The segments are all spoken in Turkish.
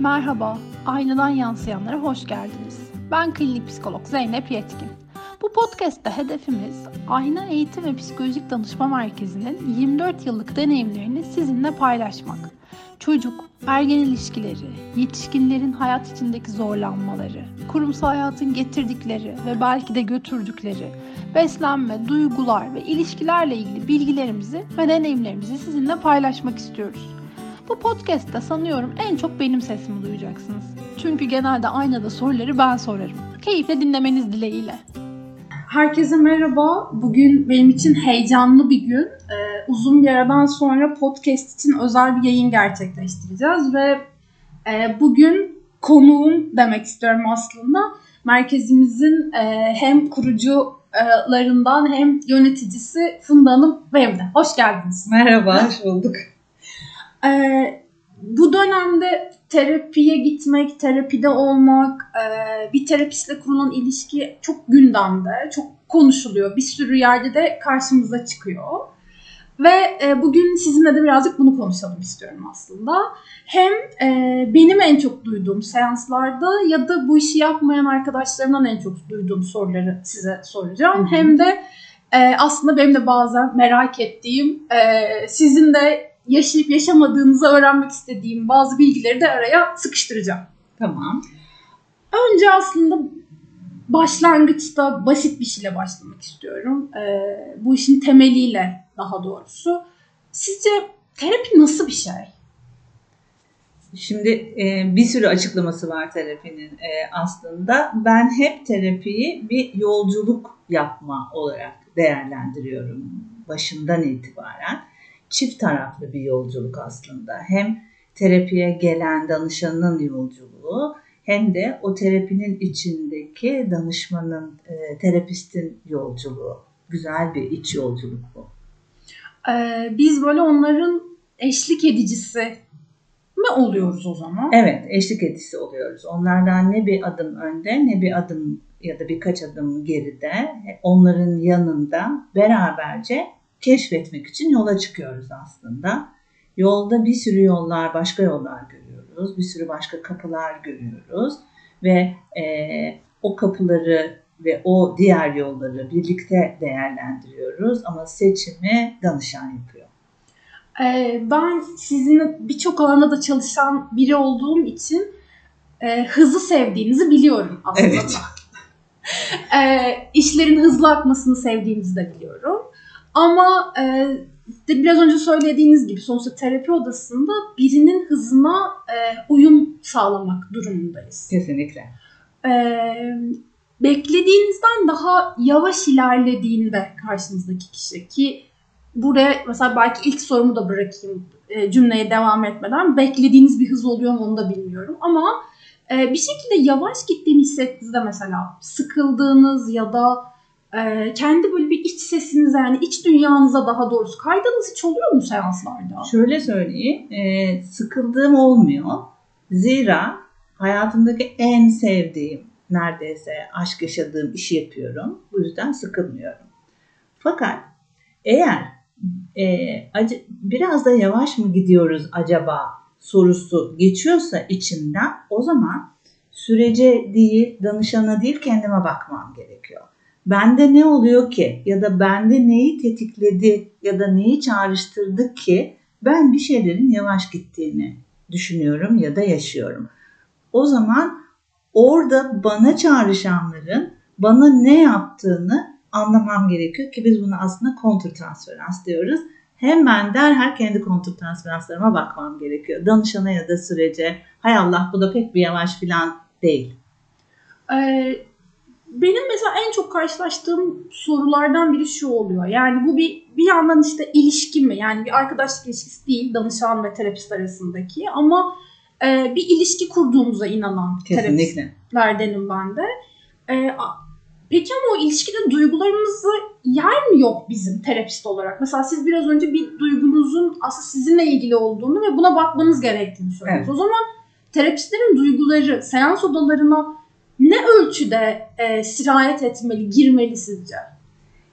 Merhaba, aynadan yansıyanlara hoş geldiniz. Ben klinik psikolog Zeynep Yetkin. Bu podcast'te hedefimiz Ayna Eğitim ve Psikolojik Danışma Merkezi'nin 24 yıllık deneyimlerini sizinle paylaşmak. Çocuk, ergen ilişkileri, yetişkinlerin hayat içindeki zorlanmaları, kurumsal hayatın getirdikleri ve belki de götürdükleri, beslenme, duygular ve ilişkilerle ilgili bilgilerimizi ve deneyimlerimizi sizinle paylaşmak istiyoruz. Bu podcast'te sanıyorum en çok benim sesimi duyacaksınız. Çünkü genelde aynada soruları ben sorarım. Keyifle dinlemeniz dileğiyle. Herkese merhaba. Bugün benim için heyecanlı bir gün. Ee, uzun bir aradan sonra podcast için özel bir yayın gerçekleştireceğiz ve e, bugün konuğum demek istiyorum aslında. Merkezimizin e, hem kurucularından hem yöneticisi Funda Hanım benimle. Hoş geldiniz. Merhaba, hoş bulduk. Ee, bu dönemde terapiye gitmek, terapide olmak, e, bir terapistle kurulan ilişki çok gündemde, çok konuşuluyor. Bir sürü yerde de karşımıza çıkıyor. Ve e, bugün sizinle de birazcık bunu konuşalım istiyorum aslında. Hem e, benim en çok duyduğum seanslarda ya da bu işi yapmayan arkadaşlarımdan en çok duyduğum soruları size soracağım. Hı hı. Hem de e, aslında benim de bazen merak ettiğim, e, sizin de yaşayıp yaşamadığınızı öğrenmek istediğim bazı bilgileri de araya sıkıştıracağım. Tamam. Önce aslında başlangıçta basit bir şeyle başlamak istiyorum. Ee, bu işin temeliyle daha doğrusu. Sizce terapi nasıl bir şey? Şimdi e, bir sürü açıklaması var terapinin e, aslında. Ben hep terapiyi bir yolculuk yapma olarak değerlendiriyorum başından itibaren çift taraflı bir yolculuk aslında. Hem terapiye gelen danışanın yolculuğu hem de o terapinin içindeki danışmanın, e, terapistin yolculuğu. Güzel bir iç yolculuk bu. Ee, biz böyle onların eşlik edicisi mi oluyoruz o zaman? Evet, eşlik edicisi oluyoruz. Onlardan ne bir adım önde ne bir adım ya da birkaç adım geride onların yanında beraberce keşfetmek için yola çıkıyoruz aslında. Yolda bir sürü yollar, başka yollar görüyoruz. Bir sürü başka kapılar görüyoruz. Ve e, o kapıları ve o diğer yolları birlikte değerlendiriyoruz. Ama seçimi danışan yapıyor. Ee, ben sizin birçok alanda da çalışan biri olduğum için e, hızı sevdiğinizi biliyorum aslında. Evet. e, işlerin hızlı akmasını sevdiğinizi de biliyorum. Ama e, de biraz önce söylediğiniz gibi sonuçta terapi odasında birinin hızına e, uyum sağlamak durumundayız. Kesinlikle. E, beklediğinizden daha yavaş ilerlediğinde karşınızdaki kişi ki buraya mesela belki ilk sorumu da bırakayım e, cümleye devam etmeden beklediğiniz bir hız oluyor mu onu da bilmiyorum ama e, bir şekilde yavaş gittiğini hissettiğinizde mesela sıkıldığınız ya da e, kendi böyle bir iç sesinize yani iç dünyanıza daha doğrusu kaydınız hiç oluyor mu seanslarda? Şöyle söyleyeyim e, sıkıldığım olmuyor. Zira hayatımdaki en sevdiğim neredeyse aşk yaşadığım işi yapıyorum. Bu yüzden sıkılmıyorum. Fakat eğer e, ac- biraz da yavaş mı gidiyoruz acaba sorusu geçiyorsa içimden o zaman sürece değil, danışana değil kendime bakmam gerekiyor bende ne oluyor ki ya da bende neyi tetikledi ya da neyi çağrıştırdı ki ben bir şeylerin yavaş gittiğini düşünüyorum ya da yaşıyorum. O zaman orada bana çağrışanların bana ne yaptığını anlamam gerekiyor ki biz bunu aslında kontrtransferans diyoruz. Hemen derhal kendi kontrtransferanslarıma bakmam gerekiyor. Danışana ya da sürece hay Allah bu da pek bir yavaş filan değil. Ee, benim mesela en çok karşılaştığım sorulardan biri şu oluyor. Yani bu bir bir yandan işte ilişki mi? Yani bir arkadaşlık ilişkisi değil danışan ve terapist arasındaki ama e, bir ilişki kurduğumuza inanan terapistlerdenim ben de. E, peki ama o ilişkide duygularımızı yer mi yok bizim terapist olarak? Mesela siz biraz önce bir duygunuzun aslında sizinle ilgili olduğunu ve buna bakmanız gerektiğini söylediniz. Evet. O zaman terapistlerin duyguları seans odalarına ne ölçüde e, sirayet etmeli, girmeli sizce?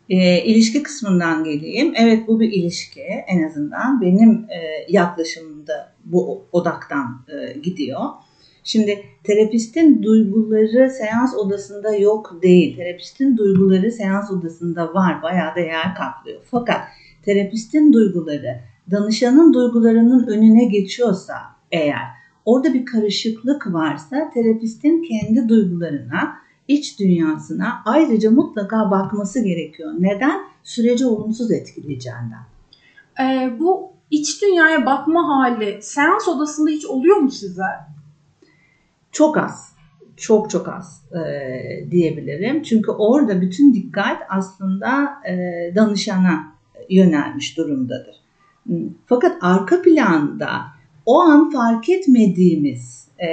E, ilişki kısmından geleyim. Evet bu bir ilişki en azından benim e, yaklaşımımda bu odaktan e, gidiyor. Şimdi terapistin duyguları seans odasında yok değil. Terapistin duyguları seans odasında var. Bayağı da yer kaplıyor. Fakat terapistin duyguları danışanın duygularının önüne geçiyorsa eğer orada bir karışıklık varsa terapistin kendi duygularına, iç dünyasına ayrıca mutlaka bakması gerekiyor. Neden? Süreci olumsuz etkileyeceğinden. Ee, bu iç dünyaya bakma hali seans odasında hiç oluyor mu size? Çok az. Çok çok az e, diyebilirim. Çünkü orada bütün dikkat aslında e, danışana yönelmiş durumdadır. Fakat arka planda o an fark etmediğimiz e,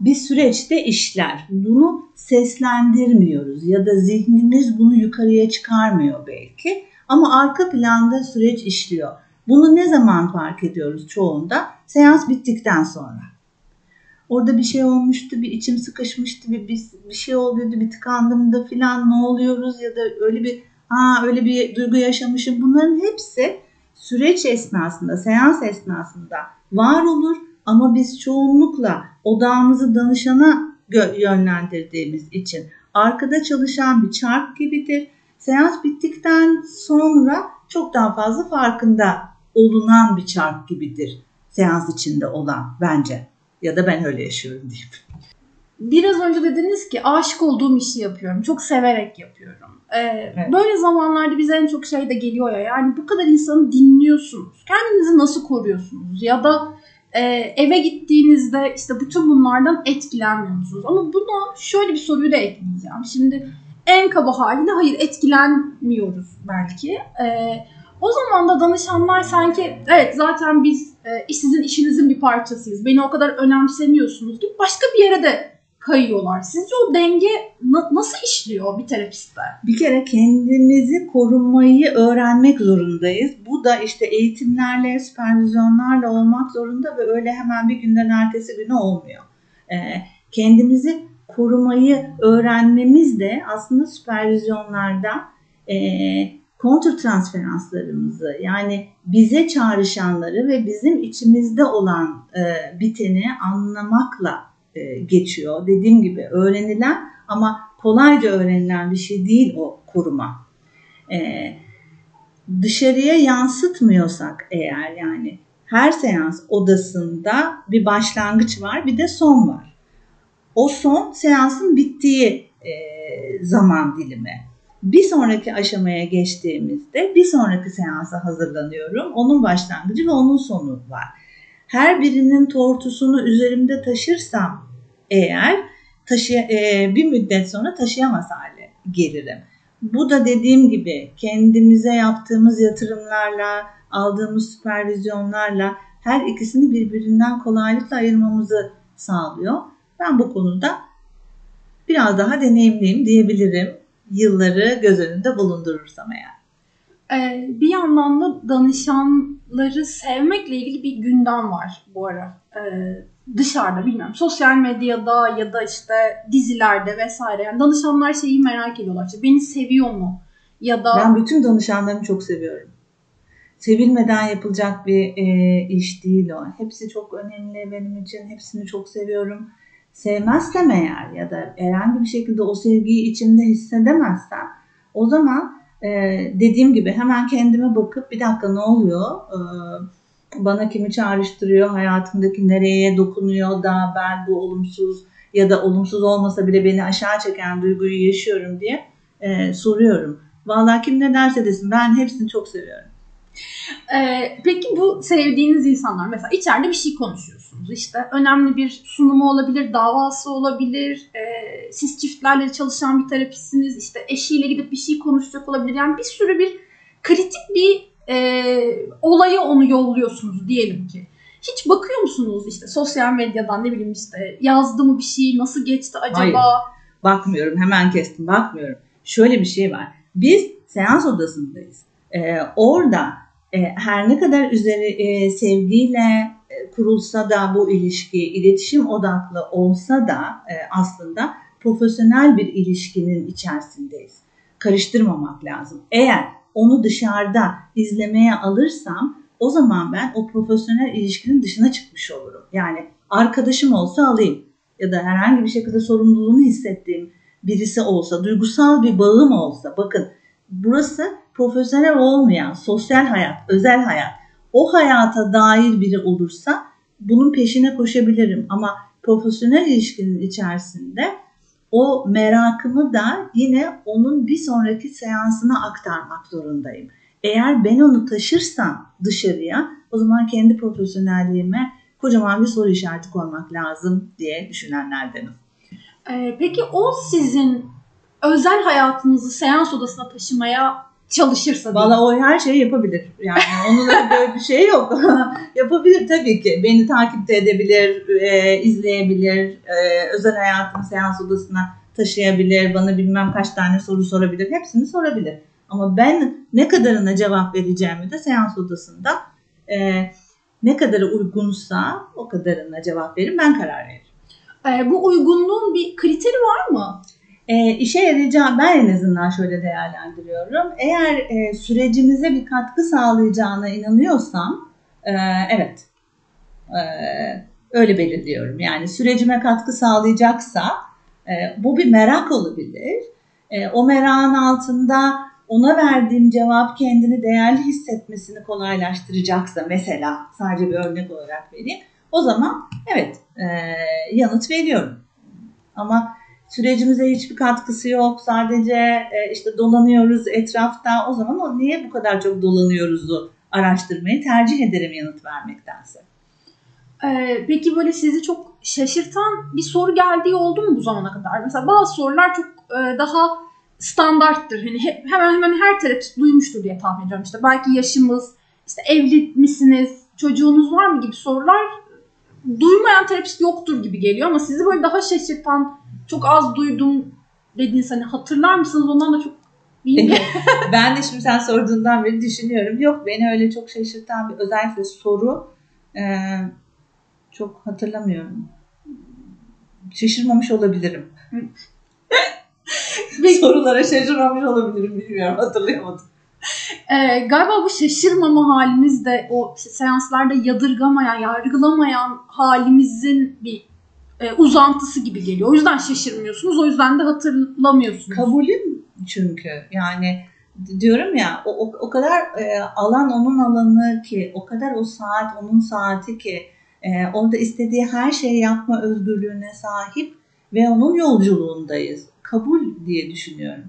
bir süreçte işler. Bunu seslendirmiyoruz ya da zihnimiz bunu yukarıya çıkarmıyor belki. Ama arka planda süreç işliyor. Bunu ne zaman fark ediyoruz çoğunda? Seans bittikten sonra. Orada bir şey olmuştu, bir içim sıkışmıştı, bir, bir, bir şey oluyordu, bir tıkandım da filan ne oluyoruz ya da öyle bir ha öyle bir duygu yaşamışım. Bunların hepsi süreç esnasında, seans esnasında var olur ama biz çoğunlukla odağımızı danışana yönlendirdiğimiz için arkada çalışan bir çark gibidir. Seans bittikten sonra çok daha fazla farkında olunan bir çark gibidir seans içinde olan bence. Ya da ben öyle yaşıyorum diyeyim. Biraz önce dediniz ki aşık olduğum işi yapıyorum. Çok severek yapıyorum. Ee, evet. Böyle zamanlarda bize en çok şey de geliyor ya. Yani bu kadar insanı dinliyorsunuz. Kendinizi nasıl koruyorsunuz? Ya da e, eve gittiğinizde işte bütün bunlardan etkilenmiyor musunuz? Ama buna şöyle bir soruyu da ekleyeceğim. Şimdi en kaba haliyle hayır etkilenmiyoruz belki. Ee, o zaman da danışanlar sanki evet zaten biz e, sizin işinizin bir parçasıyız. Beni o kadar önemsemiyorsunuz gibi başka bir yere de kayıyorlar. Sizce o denge na- nasıl işliyor bir terapistte? Bir kere kendimizi korumayı öğrenmek zorundayız. Bu da işte eğitimlerle, süpervizyonlarla olmak zorunda ve öyle hemen bir günden ertesi güne olmuyor. Ee, kendimizi korumayı öğrenmemiz de aslında süpervizyonlarda e, kontrtransferanslarımızı yani bize çağrışanları ve bizim içimizde olan e, biteni anlamakla e, geçiyor. Dediğim gibi öğrenilen ama kolayca öğrenilen bir şey değil o koruma. E, dışarıya yansıtmıyorsak eğer yani her seans odasında bir başlangıç var bir de son var. O son seansın bittiği e, zaman dilimi. Bir sonraki aşamaya geçtiğimizde bir sonraki seansa hazırlanıyorum. Onun başlangıcı ve onun sonu var. Her birinin tortusunu üzerimde taşırsam eğer taşı, e, bir müddet sonra taşıyamaz hale gelirim. Bu da dediğim gibi kendimize yaptığımız yatırımlarla, aldığımız süpervizyonlarla her ikisini birbirinden kolaylıkla ayırmamızı sağlıyor. Ben bu konuda biraz daha deneyimliyim diyebilirim yılları göz önünde bulundurursam eğer. Ee, bir yandan da danışanları sevmekle ilgili bir gündem var bu ara. Ee, dışarıda bilmiyorum sosyal medyada ya da işte dizilerde vesaire. Yani danışanlar şeyi merak ediyorlar. İşte beni seviyor mu? Ya da Ben bütün danışanlarımı çok seviyorum. Sevilmeden yapılacak bir e, iş değil o. Hepsi çok önemli benim için. Hepsini çok seviyorum sevmezsem eğer ya da herhangi bir şekilde o sevgiyi içimde hissedemezsem o zaman e, dediğim gibi hemen kendime bakıp bir dakika ne oluyor? E, bana kimi çağrıştırıyor? Hayatımdaki nereye dokunuyor da ben bu olumsuz ya da olumsuz olmasa bile beni aşağı çeken duyguyu yaşıyorum diye e, soruyorum. Vallahi kim ne derse desin ben hepsini çok seviyorum. Ee, peki bu sevdiğiniz insanlar mesela içeride bir şey konuşuyorsunuz. İşte önemli bir sunumu olabilir, davası olabilir. E, siz çiftlerle çalışan bir terapistsiniz. İşte eşiyle gidip bir şey konuşacak olabilir. Yani bir sürü bir kritik bir e, olaya onu yolluyorsunuz diyelim ki. Hiç bakıyor musunuz işte sosyal medyadan ne bileyim işte yazdı mı bir şey nasıl geçti acaba? Hayır, bakmıyorum hemen kestim bakmıyorum. Şöyle bir şey var. Biz seans odasındayız. Ee, orada e, her ne kadar üzeri e, sevgiyle e, kurulsa da bu ilişki iletişim odaklı olsa da e, aslında profesyonel bir ilişkinin içerisindeyiz. Karıştırmamak lazım. Eğer onu dışarıda izlemeye alırsam o zaman ben o profesyonel ilişkinin dışına çıkmış olurum. Yani arkadaşım olsa alayım. ya da herhangi bir şekilde sorumluluğunu hissettiğim birisi olsa, duygusal bir bağım olsa, bakın burası profesyonel olmayan sosyal hayat, özel hayat, o hayata dair biri olursa bunun peşine koşabilirim. Ama profesyonel ilişkinin içerisinde o merakımı da yine onun bir sonraki seansına aktarmak zorundayım. Eğer ben onu taşırsam dışarıya o zaman kendi profesyonelliğime kocaman bir soru işareti koymak lazım diye düşünenlerdenim. Ee, peki o sizin özel hayatınızı seans odasına taşımaya çalışırsa Valla o her şeyi yapabilir. Yani onun böyle bir şey yok. yapabilir tabii ki. Beni takip edebilir, e, izleyebilir, e, özel hayatını seans odasına taşıyabilir, bana bilmem kaç tane soru sorabilir. Hepsini sorabilir. Ama ben ne kadarına cevap vereceğimi de seans odasında e, ne kadar uygunsa o kadarına cevap verin ben karar veririm. E, bu uygunluğun bir kriteri var mı? E, işe yarayacağı ben en azından şöyle değerlendiriyorum. Eğer e, sürecimize bir katkı sağlayacağına inanıyorsam e, evet e, öyle belirliyorum. Yani sürecime katkı sağlayacaksa e, bu bir merak olabilir. E, o merakın altında ona verdiğim cevap kendini değerli hissetmesini kolaylaştıracaksa mesela sadece bir örnek olarak vereyim. O zaman evet e, yanıt veriyorum. Ama sürecimize hiçbir katkısı yok. Sadece e, işte dolanıyoruz etrafta. O zaman o niye bu kadar çok dolanıyoruzu araştırmayı tercih ederim yanıt vermektense. Ee, peki böyle sizi çok şaşırtan bir soru geldiği oldu mu bu zamana kadar? Mesela bazı sorular çok e, daha standarttır. Hani hemen hemen her terapist duymuştur diye tahmin ediyorum. İşte belki yaşımız, işte evli misiniz, çocuğunuz var mı gibi sorular duymayan terapist yoktur gibi geliyor ama sizi böyle daha şaşırtan çok az duydum dediğiniz hani hatırlar mısınız ondan da çok bilmiyorum. ben de şimdi sen sorduğundan beri düşünüyorum. Yok beni öyle çok şaşırtan bir özellikle soru e, çok hatırlamıyorum. Şaşırmamış olabilirim. Sorulara şaşırmamış olabilirim bilmiyorum hatırlayamadım. Ee, galiba bu şaşırmama halimiz de o seanslarda yadırgamayan, yargılamayan halimizin bir e, uzantısı gibi geliyor. O yüzden şaşırmıyorsunuz. O yüzden de hatırlamıyorsunuz. Kabulüm çünkü. Yani diyorum ya o, o, o kadar e, alan onun alanı ki o kadar o saat onun saati ki e, orada istediği her şeyi yapma özgürlüğüne sahip ve onun yolculuğundayız. Kabul diye düşünüyorum.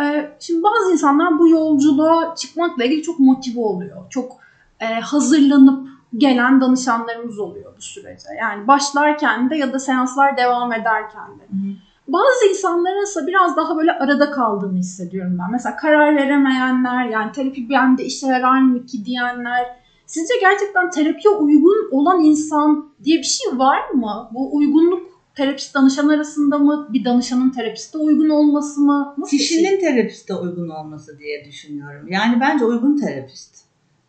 Ee, şimdi bazı insanlar bu yolculuğa çıkmakla ilgili çok motive oluyor. Çok e, hazırlanıp gelen danışanlarımız oluyor bu sürece. Yani başlarken de ya da seanslar devam ederken de. Hı. Bazı insanların ise biraz daha böyle arada kaldığını hissediyorum ben. Mesela karar veremeyenler, yani terapi bende işe yarar mı ki diyenler. Sizce gerçekten terapiye uygun olan insan diye bir şey var mı? Bu uygunluk terapist danışan arasında mı? Bir danışanın terapiste uygun olması mı? Nasıl Kişinin şey? terapiste uygun olması diye düşünüyorum. Yani bence uygun terapist.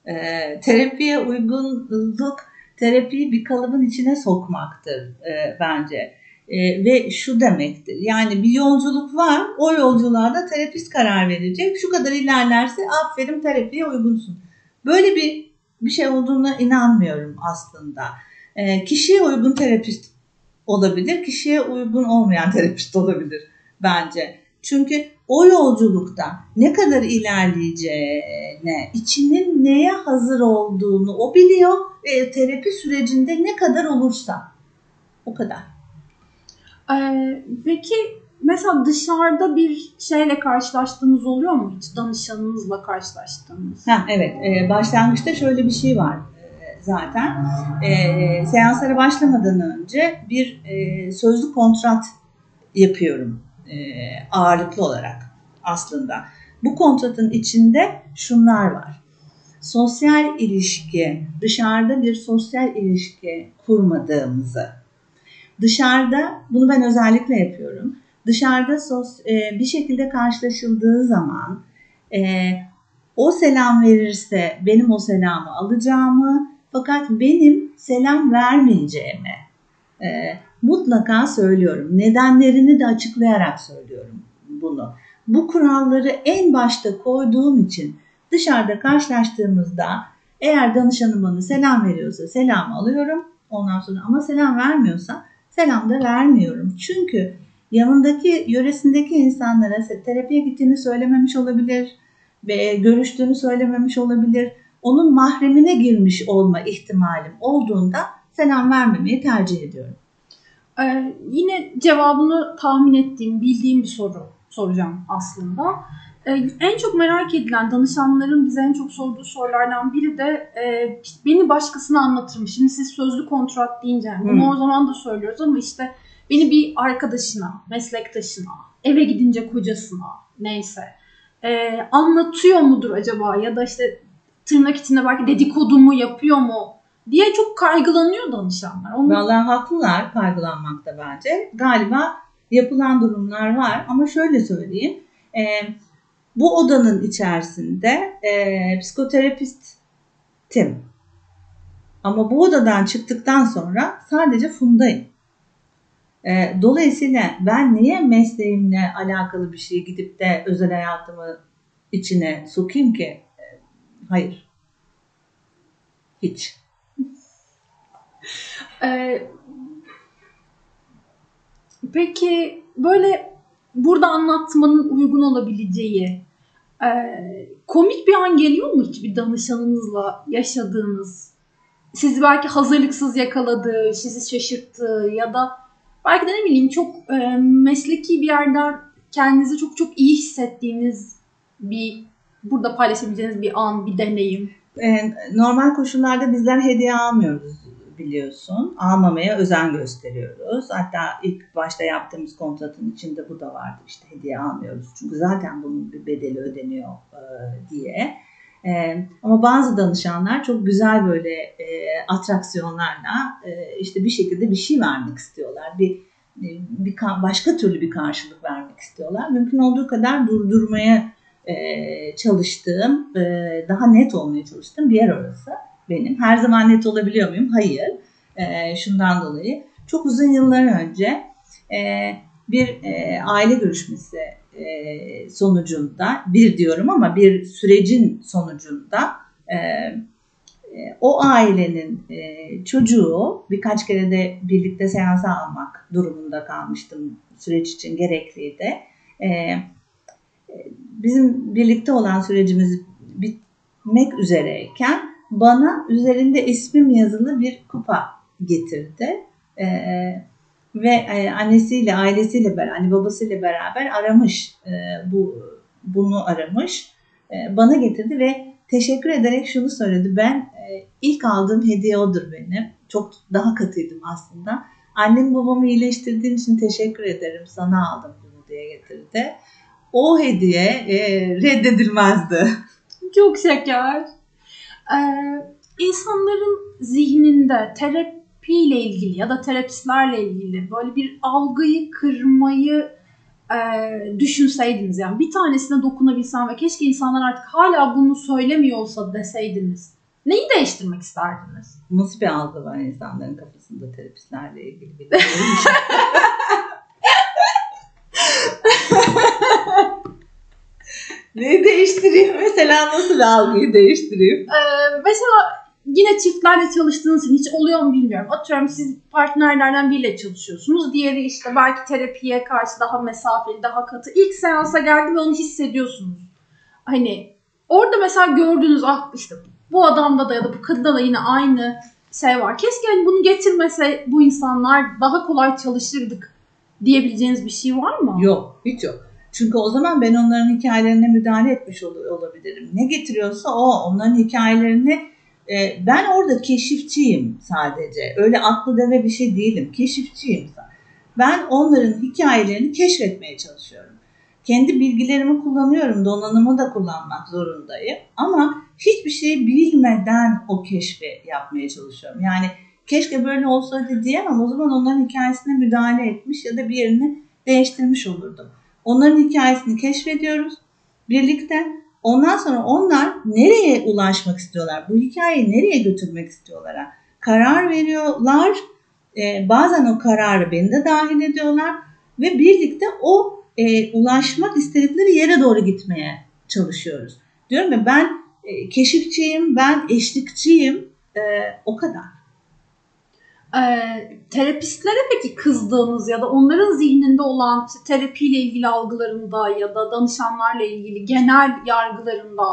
E, terapiye uygunluk terapiyi bir kalıbın içine sokmaktır e, bence. E, ve şu demektir. Yani bir yolculuk var. O yolculuğa terapist karar verecek. Şu kadar ilerlerse aferin terapiye uygunsun. Böyle bir bir şey olduğuna inanmıyorum aslında. E, kişiye uygun terapist olabilir, kişiye uygun olmayan terapist olabilir bence. Çünkü o yolculukta ne kadar ilerleyeceğine, içinin neye hazır olduğunu o biliyor. E, terapi sürecinde ne kadar olursa o kadar. Ee, peki mesela dışarıda bir şeyle karşılaştığınız oluyor mu hiç? Danışanınızla karşılaştığınız? Ha, evet. Ee, başlangıçta şöyle bir şey var e, zaten. Ee, seanslara başlamadan önce bir e, sözlü kontrat yapıyorum ağırlıklı olarak aslında. Bu kontratın içinde şunlar var. Sosyal ilişki, dışarıda bir sosyal ilişki kurmadığımızı, dışarıda bunu ben özellikle yapıyorum. Dışarıda sos, e, bir şekilde karşılaşıldığı zaman e, o selam verirse benim o selamı alacağımı fakat benim selam vermeyeceğimi e, mutlaka söylüyorum. Nedenlerini de açıklayarak söylüyorum bunu. Bu kuralları en başta koyduğum için dışarıda karşılaştığımızda eğer danışanım bana selam veriyorsa selam alıyorum. Ondan sonra ama selam vermiyorsa selam da vermiyorum. Çünkü yanındaki yöresindeki insanlara terapiye gittiğini söylememiş olabilir ve görüştüğünü söylememiş olabilir. Onun mahremine girmiş olma ihtimalim olduğunda selam vermemeyi tercih ediyorum. Ee, yine cevabını tahmin ettiğim, bildiğim bir soru soracağım aslında. Ee, en çok merak edilen danışanların bize en çok sorduğu sorulardan biri de e, beni başkasına anlatır mı? Şimdi siz sözlü kontrat deyince bunu hmm. o zaman da söylüyoruz ama işte beni bir arkadaşına, meslektaşına, eve gidince kocasına neyse e, anlatıyor mudur acaba ya da işte tırnak içinde belki dedikodumu yapıyor mu diye çok kaygılanıyor danışanlar. Onu... Vallahi haklılar kaygılanmakta bence. Galiba yapılan durumlar var ama şöyle söyleyeyim. E, bu odanın içerisinde e, psikoterapistim. Ama bu odadan çıktıktan sonra sadece Funda'yım. E, dolayısıyla ben niye mesleğimle alakalı bir şey gidip de özel hayatımı içine sokayım ki? E, hayır. Hiç. Ee, peki böyle burada anlatmanın uygun olabileceği e, komik bir an geliyor mu hiç bir danışanınızla yaşadığınız? Sizi belki hazırlıksız yakaladı, sizi şaşırttı ya da belki de ne bileyim çok e, mesleki bir yerden kendinizi çok çok iyi hissettiğiniz bir burada paylaşabileceğiniz bir an, bir deneyim. E, normal koşullarda bizler hediye almıyoruz biliyorsun. Almamaya özen gösteriyoruz. Hatta ilk başta yaptığımız kontratın içinde bu da vardı. İşte hediye almıyoruz. Çünkü zaten bunun bir bedeli ödeniyor e, diye. E, ama bazı danışanlar çok güzel böyle e, atraksiyonlarla e, işte bir şekilde bir şey vermek istiyorlar. Bir, bir başka türlü bir karşılık vermek istiyorlar. Mümkün olduğu kadar durdurmaya e, çalıştığım, e, daha net olmaya çalıştığım bir yer orası benim. Her zaman net olabiliyor muyum? Hayır. E, şundan dolayı. Çok uzun yıllar önce e, bir e, aile görüşmesi e, sonucunda, bir diyorum ama bir sürecin sonucunda e, e, o ailenin e, çocuğu birkaç kere de birlikte seansa almak durumunda kalmıştım. Süreç için gerekliydi. E, e bizim birlikte olan sürecimiz bitmek üzereyken bana üzerinde ismim yazılı bir kupa getirdi. Ee, ve e, annesiyle, ailesiyle beraber, anne babasıyla beraber aramış e, bu bunu aramış. E, bana getirdi ve teşekkür ederek şunu söyledi. Ben e, ilk aldığım hediye odur benim. Çok daha katıydım aslında. Annem babamı iyileştirdiğin için teşekkür ederim. Sana aldım bunu diye getirdi. O hediye e, reddedilmezdi. Çok şeker. Ee, insanların zihninde terapiyle ilgili ya da terapistlerle ilgili böyle bir algıyı kırmayı e, düşünseydiniz yani bir tanesine dokunabilsem ve keşke insanlar artık hala bunu söylemiyor olsa deseydiniz neyi değiştirmek isterdiniz? Nasıl bir algı var insanların kafasında terapistlerle ilgili Neyi değiştireyim? Mesela nasıl algıyı değiştireyim? Ee, mesela yine çiftlerle çalıştığınız için hiç oluyor mu bilmiyorum. Atıyorum siz partnerlerden biriyle çalışıyorsunuz. Diğeri işte belki terapiye karşı daha mesafeli, daha katı. İlk seansa geldi ve onu hissediyorsunuz. Hani orada mesela gördüğünüz ah işte bu adamda da ya da bu kadında da yine aynı şey var. Keşke hani bunu getirmese bu insanlar daha kolay çalışırdık diyebileceğiniz bir şey var mı? Yok, hiç yok. Çünkü o zaman ben onların hikayelerine müdahale etmiş ol- olabilirim. Ne getiriyorsa o, onların hikayelerini e, ben orada keşifçiyim sadece. Öyle aklı deve bir şey değilim. Keşifçiyim. Ben onların hikayelerini keşfetmeye çalışıyorum. Kendi bilgilerimi kullanıyorum. Donanımı da kullanmak zorundayım. Ama hiçbir şey bilmeden o keşfi yapmaya çalışıyorum. Yani keşke böyle olsaydı diyemem. O zaman onların hikayesine müdahale etmiş ya da bir yerini değiştirmiş olurdum. Onların hikayesini keşfediyoruz birlikte. Ondan sonra onlar nereye ulaşmak istiyorlar? Bu hikayeyi nereye götürmek istiyorlar? Karar veriyorlar. Ee, bazen o kararı beni de dahil ediyorlar. Ve birlikte o e, ulaşmak istedikleri yere doğru gitmeye çalışıyoruz. Diyorum ya ben e, keşifçiyim, ben eşlikçiyim. E, o kadar. E, terapistlere peki kızdığınız ya da onların zihninde olan terapiyle ilgili algılarında ya da danışanlarla ilgili genel yargılarında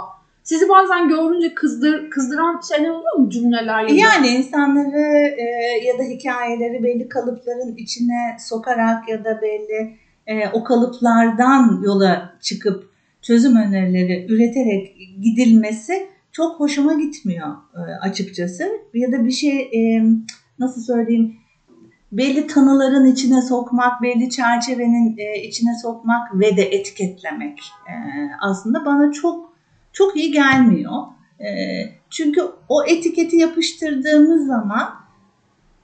sizi bazen görünce kızdır, kızdıran şeyler oluyor mu cümleler? Ya da... Yani insanları e, ya da hikayeleri belli kalıpların içine sokarak ya da belli e, o kalıplardan yola çıkıp çözüm önerileri üreterek gidilmesi çok hoşuma gitmiyor e, açıkçası. Ya da bir şey e, nasıl söyleyeyim belli tanıların içine sokmak, belli çerçevenin e, içine sokmak ve de etiketlemek e, aslında bana çok çok iyi gelmiyor. E, çünkü o etiketi yapıştırdığımız zaman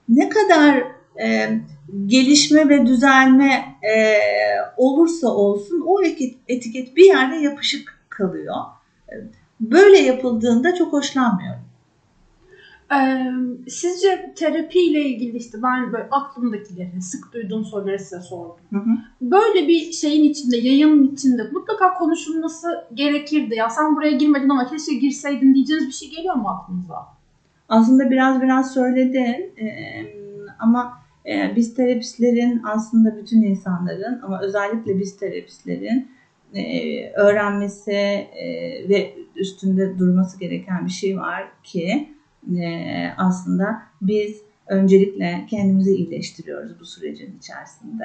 ne kadar e, gelişme ve düzelme e, olursa olsun o etiket bir yerde yapışık kalıyor. Böyle yapıldığında çok hoşlanmıyorum. Ee, sizce terapiyle ilgili işte ben böyle aklımdakileri, sık duyduğum soruları size sordum. Hı hı. Böyle bir şeyin içinde, yayının içinde mutlaka konuşulması gerekirdi. Ya sen buraya girmedin ama keşke girseydin diyeceğiniz bir şey geliyor mu aklınıza? Aslında biraz biraz söyledin ee, ama e, biz terapistlerin aslında bütün insanların ama özellikle biz terapistlerin e, öğrenmesi e, ve üstünde durması gereken bir şey var ki aslında biz öncelikle kendimizi iyileştiriyoruz bu sürecin içerisinde.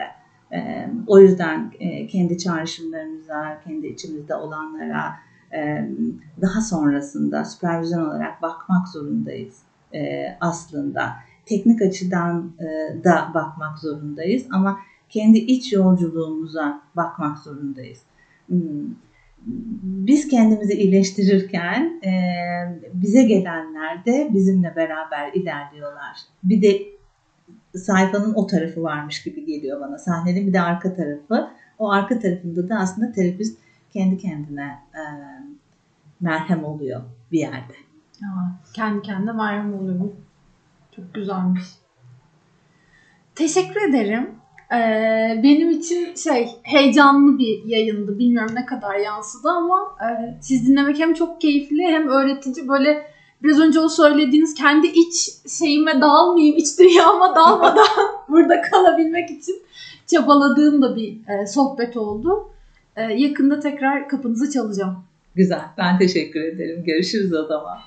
E, o yüzden e, kendi çağrışımlarımıza, kendi içimizde olanlara e, daha sonrasında süpervizyon olarak bakmak zorundayız e, aslında. Teknik açıdan da bakmak zorundayız ama kendi iç yolculuğumuza bakmak zorundayız. Biz kendimizi iyileştirirken e, bize gelenler de bizimle beraber ilerliyorlar. Bir de sayfanın o tarafı varmış gibi geliyor bana. Sahnenin bir de arka tarafı. O arka tarafında da aslında terapist kendi kendine e, merhem oluyor bir yerde. Ya, kendi kendine merhem oluyor. Çok güzelmiş. Teşekkür ederim. Ee, benim için şey heyecanlı bir yayındı. Bilmiyorum ne kadar yansıdı ama e, siz dinlemek hem çok keyifli hem öğretici. Böyle biraz önce o söylediğiniz kendi iç şeyime dalmayayım, iç dünyama dalmadan burada kalabilmek için çabaladığım da bir e, sohbet oldu. E, yakında tekrar kapınızı çalacağım. Güzel. Ben teşekkür ederim. Görüşürüz o zaman.